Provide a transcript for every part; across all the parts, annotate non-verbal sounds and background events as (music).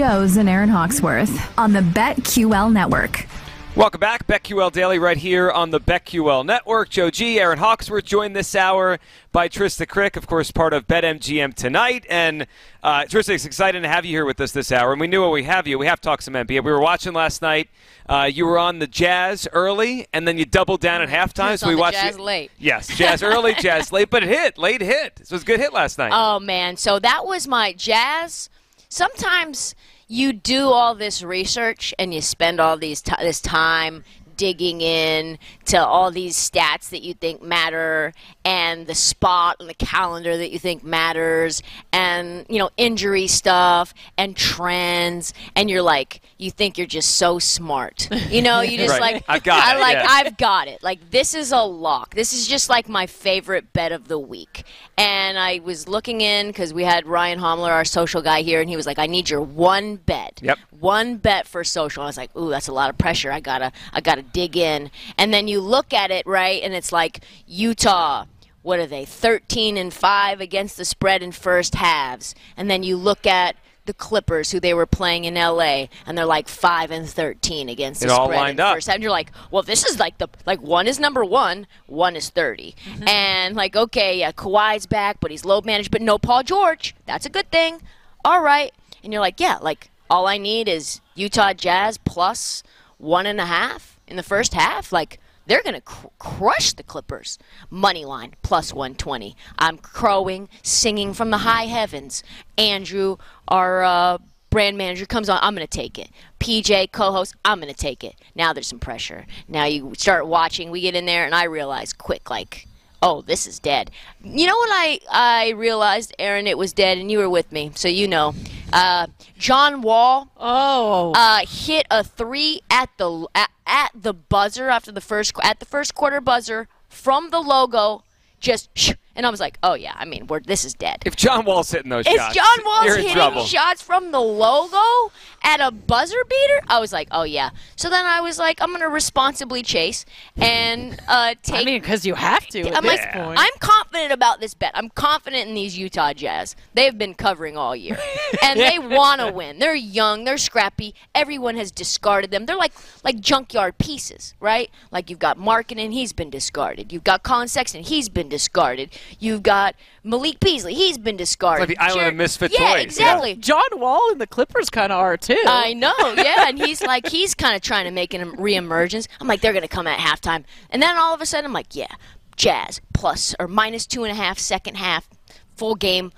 Joes and Aaron Hawksworth on the BetQL network. Welcome back, BetQL Daily, right here on the BetQL Network. Joe G, Aaron Hawksworth, joined this hour by Trista Crick, of course, part of BetMGM tonight. And uh, Trista, it's exciting to have you here with us this hour. And we knew when we have you, we have to talk some NBA. We were watching last night. Uh, you were on the Jazz early, and then you doubled down at halftime. so we watched Jazz you. late. Yes, Jazz early, Jazz late, but it hit, late hit. This was a good hit last night. Oh man, so that was my Jazz. Sometimes you do all this research and you spend all these t- this time digging in to all these stats that you think matter and the spot on the calendar that you think matters and you know injury stuff and trends and you're like you think you're just so smart you know you (laughs) just right. like I've got (laughs) I it, like yeah. I've got it like this is a lock this is just like my favorite bet of the week and I was looking in because we had Ryan Homler our social guy here and he was like I need your one bet Yep. one bet for social. and I was like, ooh, that's a lot of pressure. I gotta, I gotta dig in. And then you look at it, right, and it's like Utah. What are they? 13 and five against the spread in first halves. And then you look at the Clippers, who they were playing in LA, and they're like five and 13 against It the all spread lined in up. first half. And you're like, well, this is like the like one is number one, one is 30, mm-hmm. and like okay, yeah, Kawhi's back, but he's low managed, but no Paul George. That's a good thing. All right, and you're like, yeah, like all I need is Utah Jazz plus one and a half in the first half. Like they're gonna cr- crush the Clippers. Money line plus 120. I'm crowing, singing from the high heavens. Andrew, our uh, brand manager, comes on. I'm gonna take it. PJ, co-host, I'm gonna take it. Now there's some pressure. Now you start watching. We get in there, and I realize quick, like. Oh, this is dead. You know when I I realized, Aaron, it was dead, and you were with me, so you know. Uh, John Wall Oh. uh, hit a three at the at, at the buzzer after the first at the first quarter buzzer from the logo. Just and I was like, oh yeah, I mean, we're this is dead. if John Wall's hitting those Is shots, John Wall's you're in hitting trouble. shots from the logo at a buzzer beater? I was like, oh yeah. So then I was like, I'm gonna responsibly chase and uh, take. I mean, because you have to at I'm, this like, point. I'm confident about this bet. I'm confident in these Utah Jazz. They've been covering all year, (laughs) and they want to win. They're young. They're scrappy. Everyone has discarded them. They're like like junkyard pieces, right? Like you've got Markkanen and he's been discarded. You've got Collin Sexton, he's been discarded. You've got Malik Beasley, he's been discarded. It's like the island of misfit yeah, toys. exactly. John Wall and the Clippers kind of are too. I know, yeah, and he's like he's kind of trying to make an reemergence. I'm like they're gonna come at halftime, and then all of a sudden I'm like, yeah, Jazz plus or minus two and a half second half, full game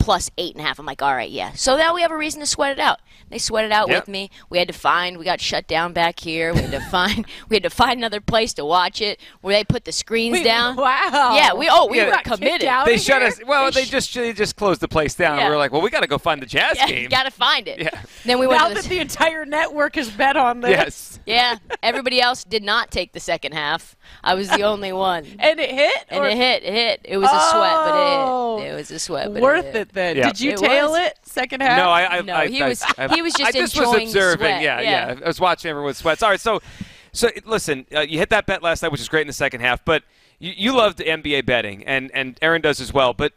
plus eight and a half. I'm like, all right, yeah. So now we have a reason to sweat it out. They sweat it out Yep. with me. We had to find. We got shut down back here. We had to (laughs) find. We had to find another place to watch it where they put the screens Wait, down. (laughs) Wow. Yeah, we oh we Yeah. were got committed. out? They shut here? us. Well, They they sh- just they just closed the place down. Yeah. We were like, well, we got to go find the Jazz Yeah, game. gotta find it. (laughs) Yeah. Then we went Now to the, that the entire network has bet on this. Yes. Yeah, everybody else did not take the second half. I was the only one. (laughs) And it hit? And or- it hit, it hit. It was a sweat, but Oh. it. It was a sweat, but Worth it, it, then. Yeah. Did you It tail was. it second half? No, I, I, No, I, he I- was- I- he was just I just was observing. sweat, Yeah, yeah. I was watching everyone with sweats. All right, so, so listen, uh, you hit that bet last night, which is great in the second half. But you, you loved NBA betting, and and Aaron does as well. But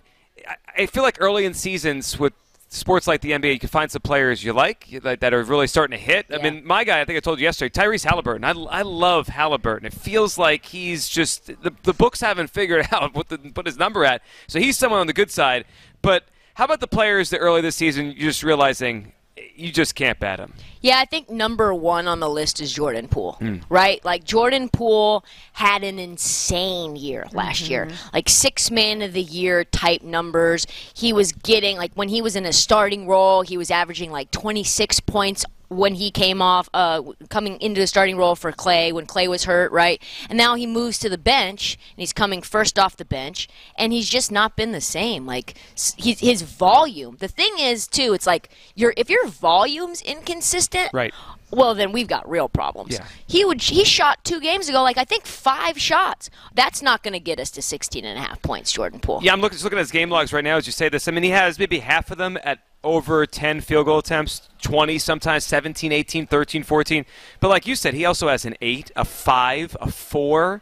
I, I feel like early in seasons with sports like the NBA, you can find some players you like that are really starting to hit. I mean, my guy, I think I told you yesterday, Tyrese Halliburton. I, I love Halliburton. It feels like he's just the, the books haven't figured (laughs) out what to put his number at. So he's someone on the good side. But how about the players that early this season you're just realizing you just can't bat him. Yeah, I think number one on the list is Jordan Poole, Hmm. right? Like Jordan Poole had an insane year last year, like six man of the year type numbers. He was getting like when he was in a starting role, he was averaging like 26 points when he came off, uh, coming into the starting role for Clay when Clay was hurt, right? And now he moves to the bench and he's coming first off the bench, and he's just not been the same. Like s- he's, his volume. The thing is too, it's like your if your volume's inconsistent, Right. Well, then we've got real problems. Yeah. He would he shot two games ago, like I think five shots. That's not going to get us to 16 and a half points, Jordan Poole. Yeah, I'm looking, just looking at his game logs right now as you say this. I mean, he has maybe half of them at over 10 field goal attempts, 20 sometimes, 17, 18, 13, 14. But like you said, he also has an 8, a 5, a 4,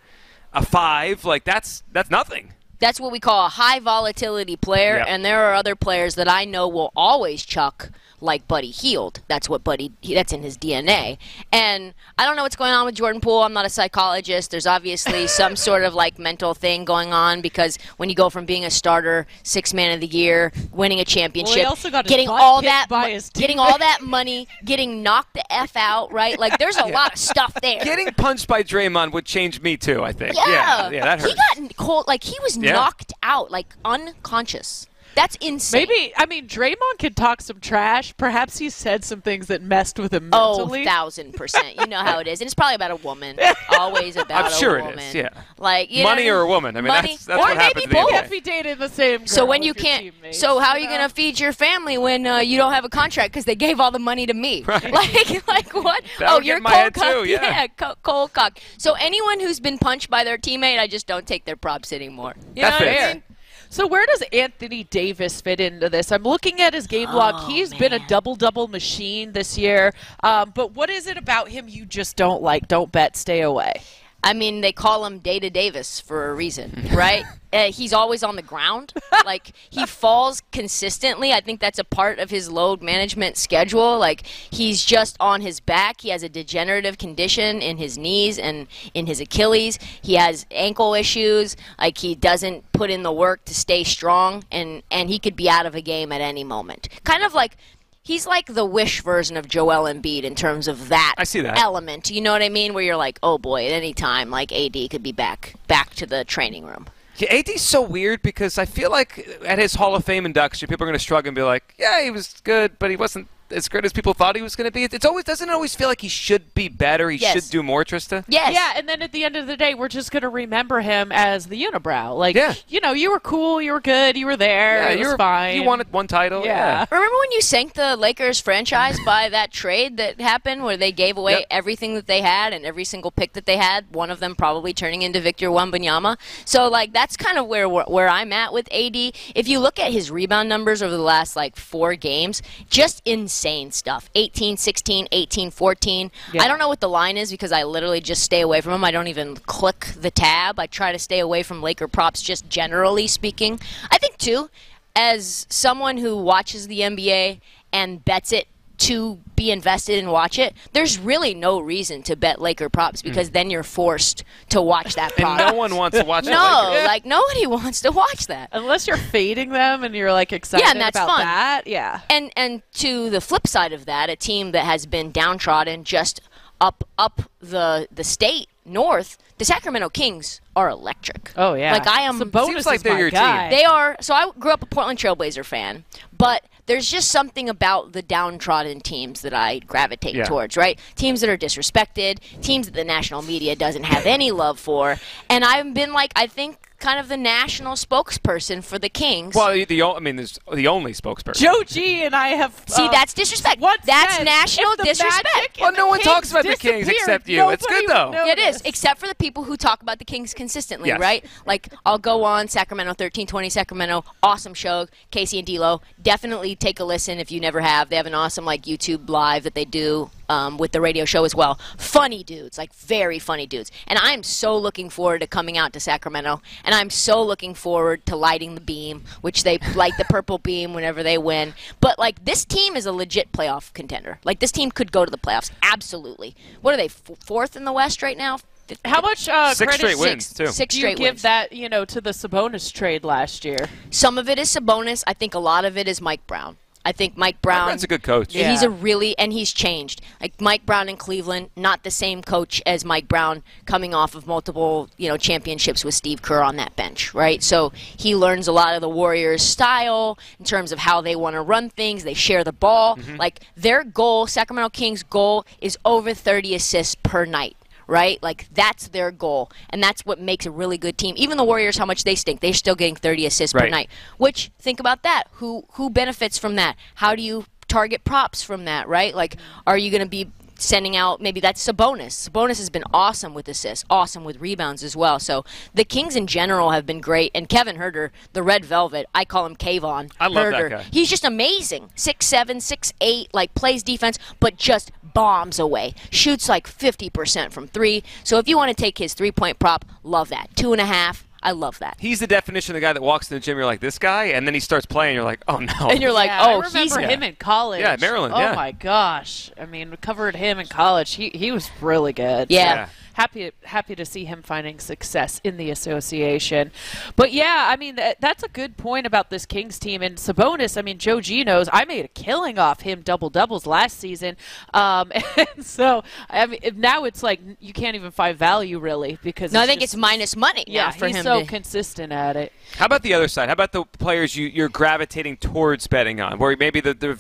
a 5. Like that's that's nothing. That's what we call a high volatility player, Yep. and there are other players that I know will always chuck like Buddy Hield. That's what Buddy that's in his DNA. And I don't know what's going on with Jordan Poole. I'm not a psychologist. There's obviously (laughs) some sort of like mental thing going on because when you go from being a starter, six man of the year, winning a championship, also got getting all that by getting all that money, getting knocked the F out, right? Like there's a (laughs) lot of stuff there. Getting punched by Draymond would change me too. I think. yeah. yeah, yeah that hurts. He got cold like he was Yeah. knocked out, like unconscious. That's insane. Maybe I mean Draymond could talk some trash. Perhaps he said some things that messed with him Oh, mentally. thousand percent. You know how it is, and it's probably about a woman. (laughs) Always about a woman. I'm sure a it woman. is, yeah. Like you know Money what or a woman. I mean, Money, that's- that's or what maybe happens at the end of both. the if he dated the same girl So when you can't, teammates, so how are you know? gonna feed your family when uh, you don't have a contract because they gave all the money to me? (laughs) Right. (laughs) Like, like what? That oh, you're cold cock. too, yeah. co- cold cock. So anyone who's been punched by their teammate, I just don't take their props anymore. You That know what I mean? So where does Anthony Davis fit into this? I'm looking at his game log. Oh, He's been a double-double machine this year. Um, but what is it about him you just don't like? Don't bet. Stay away. I mean, they call him Data Davis for a reason, (laughs) right? uh, he's always on the ground. like he falls consistently. I think that's a part of his load management schedule. Like he's just on his back. He has a degenerative condition in his knees and in his Achilles. He has ankle issues. Like he doesn't put in the work to stay strong, and and he could be out of a game at any moment. Kind of like. He's like the wish version of Joel Embiid in terms of that I see that. element. You know what I mean? Where you're like, oh boy, at any time, like AD could be back back to the training room. Yeah, AD's so weird because I feel like at his Hall of Fame induction, people are going to struggle and be like, "Yeah, he was good, but he wasn't as great as people thought he was going to be." It's always doesn't it always feel like he should be better. He Yes. should do more, Trista. Yes. Yeah, and then at the end of the day, we're just going to remember him as the unibrow. Like, Yeah. you know, you were cool, you were good, you were there, Yeah, it was you're fine. You wanted one title. Yeah. Remember when you sank the Lakers franchise by that trade that happened where they gave away Yep. everything that they had and every single pick that they had, one of them probably turning into Victor Wembanyama. So like that's kind of where where I'm at with AD. If you look at his rebound numbers over the last like 4 games, just insane stuff. 18, 16, 18, 14. Yeah. I don't know what the line is because I literally just stay away from them. I don't even click the tab. I try to stay away from Laker props just generally speaking. I think too as someone who watches the NBA and bets it to be invested and watch it, there's really no reason to bet Laker props because then you're forced to watch that Hmm. (laughs) And prop. no one wants to watch the no, Lakers. like nobody wants to watch that. Unless you're fading them and you're like excited Yeah, and that's about fun. that. Yeah. And and to the flip side of that, a team that has been downtrodden just up up the the state north, the Sacramento Kings are electric. Oh yeah. Like I am Sabonis Seems like is they're my your team. They are. So I grew up a Portland Trailblazer fan, but there's just something about the downtrodden teams that I gravitate Yeah. towards, right? Teams that are disrespected, teams that the national media doesn't have any love for, and I've been like, I think, kind of the national spokesperson for the Kings. Well, the, the o- I mean, there's the only spokesperson. Joe G and I have See, uh, that's disrespect. once That's said, national disrespect. Well, no one Kings talks about the Kings except you. It's good, though. It is, except for the people who talk about the Kings consistently, Yes. right? Like, I'll go on Sacramento 1320 Sacramento, awesome show. Casey and D'Lo, definitely take a listen if you never have. They have an awesome like YouTube live that they do um, with the radio show as well. Funny dudes, like very funny dudes. And I'm so looking forward to coming out to Sacramento, and I'm so looking forward to lighting the beam, which they light the purple (laughs) beam whenever they win. But like, this team is a legit playoff contender. Like, this team could go to the playoffs, absolutely. What are they? F- fourth in the West right now? How much uh, Six credit straight wins, too. Six do you give wins. that you know to the Sabonis trade last year? Some of it is Sabonis. I think a lot of it is Mike Brown. I think Mike Brown. Brown's a good coach. Yeah, He's a really and he's changed. Like Mike Brown in Cleveland, not the same coach as Mike Brown coming off of multiple, you know, championships with Steve Kerr on that bench, right? So he learns a lot of the Warriors style in terms of how they want to run things. They share the ball. Mm-hmm. Like their goal, Sacramento Kings goal is over 30 assists per night right? Like that's their goal, and that's what makes a really good team. Even the Warriors, how much they stink, they're still getting 30 assists per night. Which think about that. Who who benefits from that? How do you target props from that? Right? Like, are you going to be sending out maybe that's Sabonis. Sabonis has been awesome with assists, awesome with rebounds as well. So the Kings in general have been great. And Kevin Huerter, the Red Velvet, I call him Kayvon. I love that guy. He's just amazing. Six seven, six eight, like plays defense, but just bombs away. Shoots like fifty percent from three. So if you want to take his three point prop, love that. Two and a half. I love that. He's the definition of the guy that walks in the gym. You're like this guy, and then he starts playing. You're like, oh no. And you're like, Yeah, oh, I remember he's him in college. Yeah, Maryland, Oh yeah. my gosh! I mean, covered him in college. He he was really good. Yeah. Yeah. happy happy to see him finding success in the association. But yeah, I mean that, that's a good point about this Kings team and Sabonis. I mean, Joe G knows I made a killing off him double doubles last season, um, (laughs) and so I mean now it's like you can't even find value really because no, I think just- it's minus money yeah now for he's him so to. consistent at it. How about the other side? How about the players you, you're gravitating towards betting on, where maybe the, the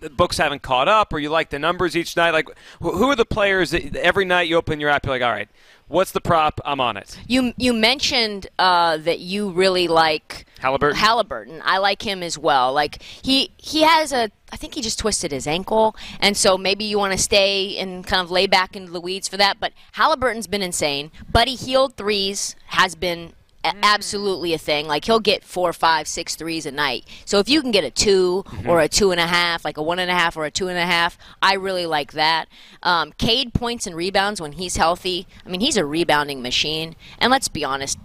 the books haven't caught up, or you like the numbers each night? Like, who are the players that every night you open your app, you're like, all right, what's the prop? I'm on it. you you mentioned uh, that you really like Halliburton. Halliburton. I like him as well. Like he he has a I think he just twisted his ankle, and so maybe you want to stay and kind of lay back into the weeds for that. But Halliburton's been insane. Buddy Hield threes has been a- absolutely a thing. Like he'll get four, five, six threes a night. So if you can get a 2 or a two and a half, like a one and a half or a two and a half, I really like that. Um, Cade points and rebounds when he's healthy. I mean, he's a rebounding machine. And let's be honest,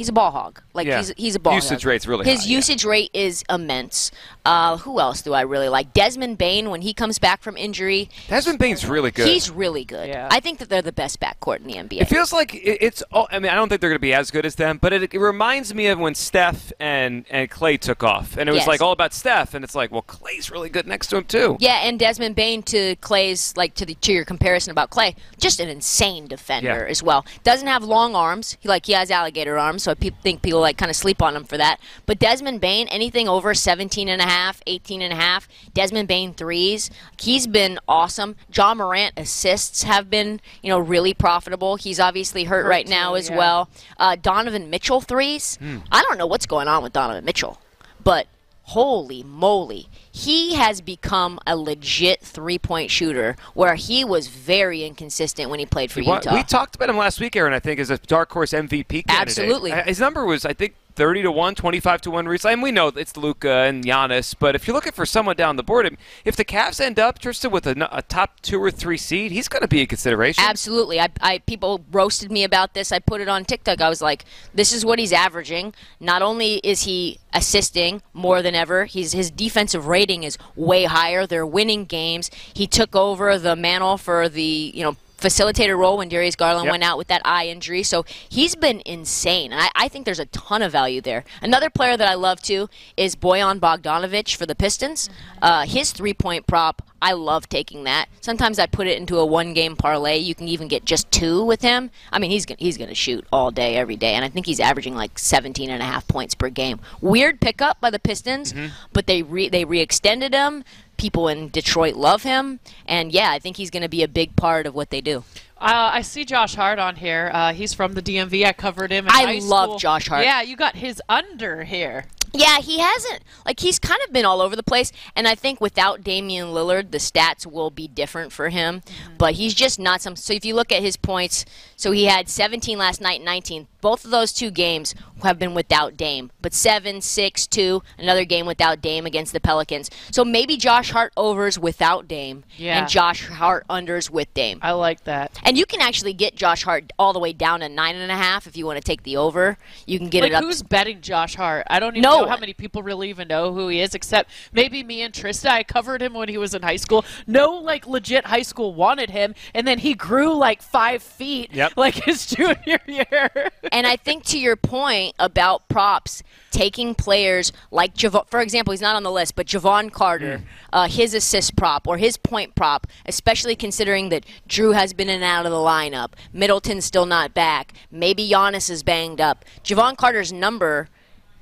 he's a ball hog. Like Yeah. he's he's a ball hog. Usage hog. rate's really His high, yeah. usage rate is immense. Uh, who else do I really like? Desmond Bane when he comes back from injury. Desmond Bane's really good. He's really good. Yeah. I think that they're the best backcourt in the NBA. It feels like it's. all I mean, I don't think they're going to be as good as them, but it, it reminds me of when Steph and and Clay took off, and it was Yes. like all about Steph, and it's like, well, Clay's really good next to him too. Yeah, and Desmond Bane to Clay's like to the to your comparison about Clay, just an insane defender Yeah. as well. Doesn't have long arms. He like he has alligator arms, so I pe- think people like kind of sleep on him for that. But Desmond Bane, anything over 17 and a half, 18 and a half, Desmond Bane threes, he's been awesome. Ja Morant assists have been, you know, really profitable. He's obviously hurt, Hurt right too, now as yeah. well. Uh, Donovan Mitchell threes. I don't know what's going on with Donovan Mitchell, but holy moly, he has become a legit three point shooter where he was very inconsistent when he played for Utah. We talked about him last week, Aaron. I think as a dark horse MVP candidate. Absolutely. Uh, His number was, I think, 30 to 1, 25 to 1 recently. And we know it's Luka and Giannis, but if you're looking for someone down the board, if the Cavs end up, Tristan, with a, a top two or three seed, he's going to be a consideration. Absolutely. I, I people roasted me about this. I put it on TikTok. I was like, this is what he's averaging. Not only is he assisting more than ever, he's his defensive rating is way higher. They're winning games. He took over the mantle for the, you know, facilitator role when Darius Garland Yep. went out with that eye injury. So he's been insane. I, I think there's a ton of value there. Another player that I love too is Bojan Bogdanovic for the Pistons. Uh, his three point prop, I love taking that. Sometimes I put it into a one game parlay. You can even get just two with him. I mean, he's gonna, he's going to shoot all day, every day. And I think he's averaging like 17 and a half points per game. Weird pickup by the Pistons, but they re, they re-extended him. People in Detroit love him, and yeah, I think he's going to be a big part of what they do. Uh, I see Josh Hart on here. Uh, he's from the DMV. I covered him. In I love school. Josh Hart. Yeah, you got his under here. Yeah, he hasn't. Like he's kind of been all over the place, and I think without Damian Lillard, the stats will be different for him. Mm-hmm. But he's just not some. So if you look at his points, so he had 17 last night, 19. Both of those two games have been without Dame, but seven, six, two. Another game without Dame against the Pelicans. So maybe Josh Hart overs without Dame, Yeah. and Josh Hart unders with Dame. I like that. And you can actually get Josh Hart all the way down to nine and a half if you want to take the over. You can get Like it up. who's betting Josh Hart? I don't even No know how many people really even know who he is, except maybe me and Trista. I covered him when he was in high school. No, like legit high school wanted him, and then he grew like five feet, Yep. like (laughs) his junior year. and I think to your point about props, taking players like Jevon, for example, he's not on the list, but Jevon Carter, uh, his assist prop or his point prop, especially considering that Jrue has been in and out of the lineup, Middleton's still not back, maybe Giannis is banged up. Jevon Carter's number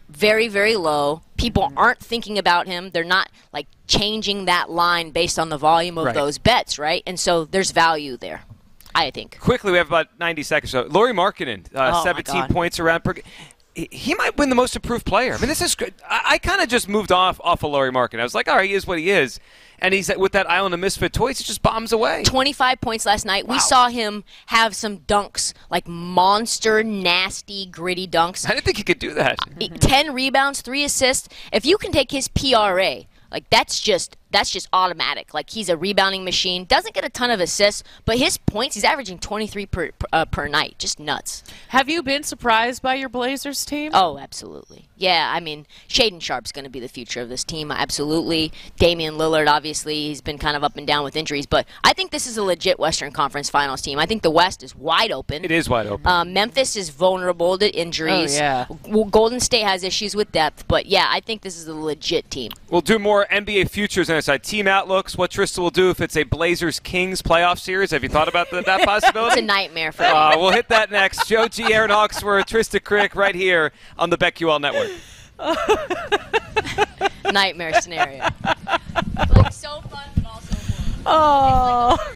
very very low. People aren't thinking about him. They're not like changing that line based on the volume of Right. those bets, right? And so there's value there. I think. Quickly, we have about 90 seconds. So, Lauri Markkanen, uh, Oh, 17 points around per. He- might win the most improved player. I mean, this is good. I, I kind of just moved off off of Lauri Markkanen. I was like, all right, he is what he is, and he's with that Island of Misfit Toys. He just bombs away. 25 points last night. We saw him have some dunks, like monster, nasty, gritty dunks. I didn't think he could do that. Uh, e- 10 rebounds, 3 assists. If you can take his PRA, like that's just that's just automatic. Like he's a rebounding machine. Doesn't get a ton of assists, but his points he's averaging 23 per uh, per night. Just nuts. Have you been surprised by your Blazers team? Oh, absolutely. Yeah, I mean, Shaedon Sharpe's going to be the future of this team. Absolutely. Damian Lillard, obviously, he's been kind of up and down with injuries, but I think this is a legit Western Conference Finals team. I think the West is wide open. It is wide open. Um, Memphis is vulnerable to injuries. Oh, yeah. Well, Golden State has issues with depth, but yeah, I think this is a legit team. We'll do more NBA futures on our side. Team outlooks, what Trista will do if it's a Blazers Kings playoff series. Have you thought about the, that (laughs) possibility? It's a nightmare for me. Uh, we'll hit that next. Joe G, Aaron Hawksworth, Trista Crick, right here on the BetQL Network. (laughs) nightmare scenario. (laughs) like so fun, but also horrible. Oh.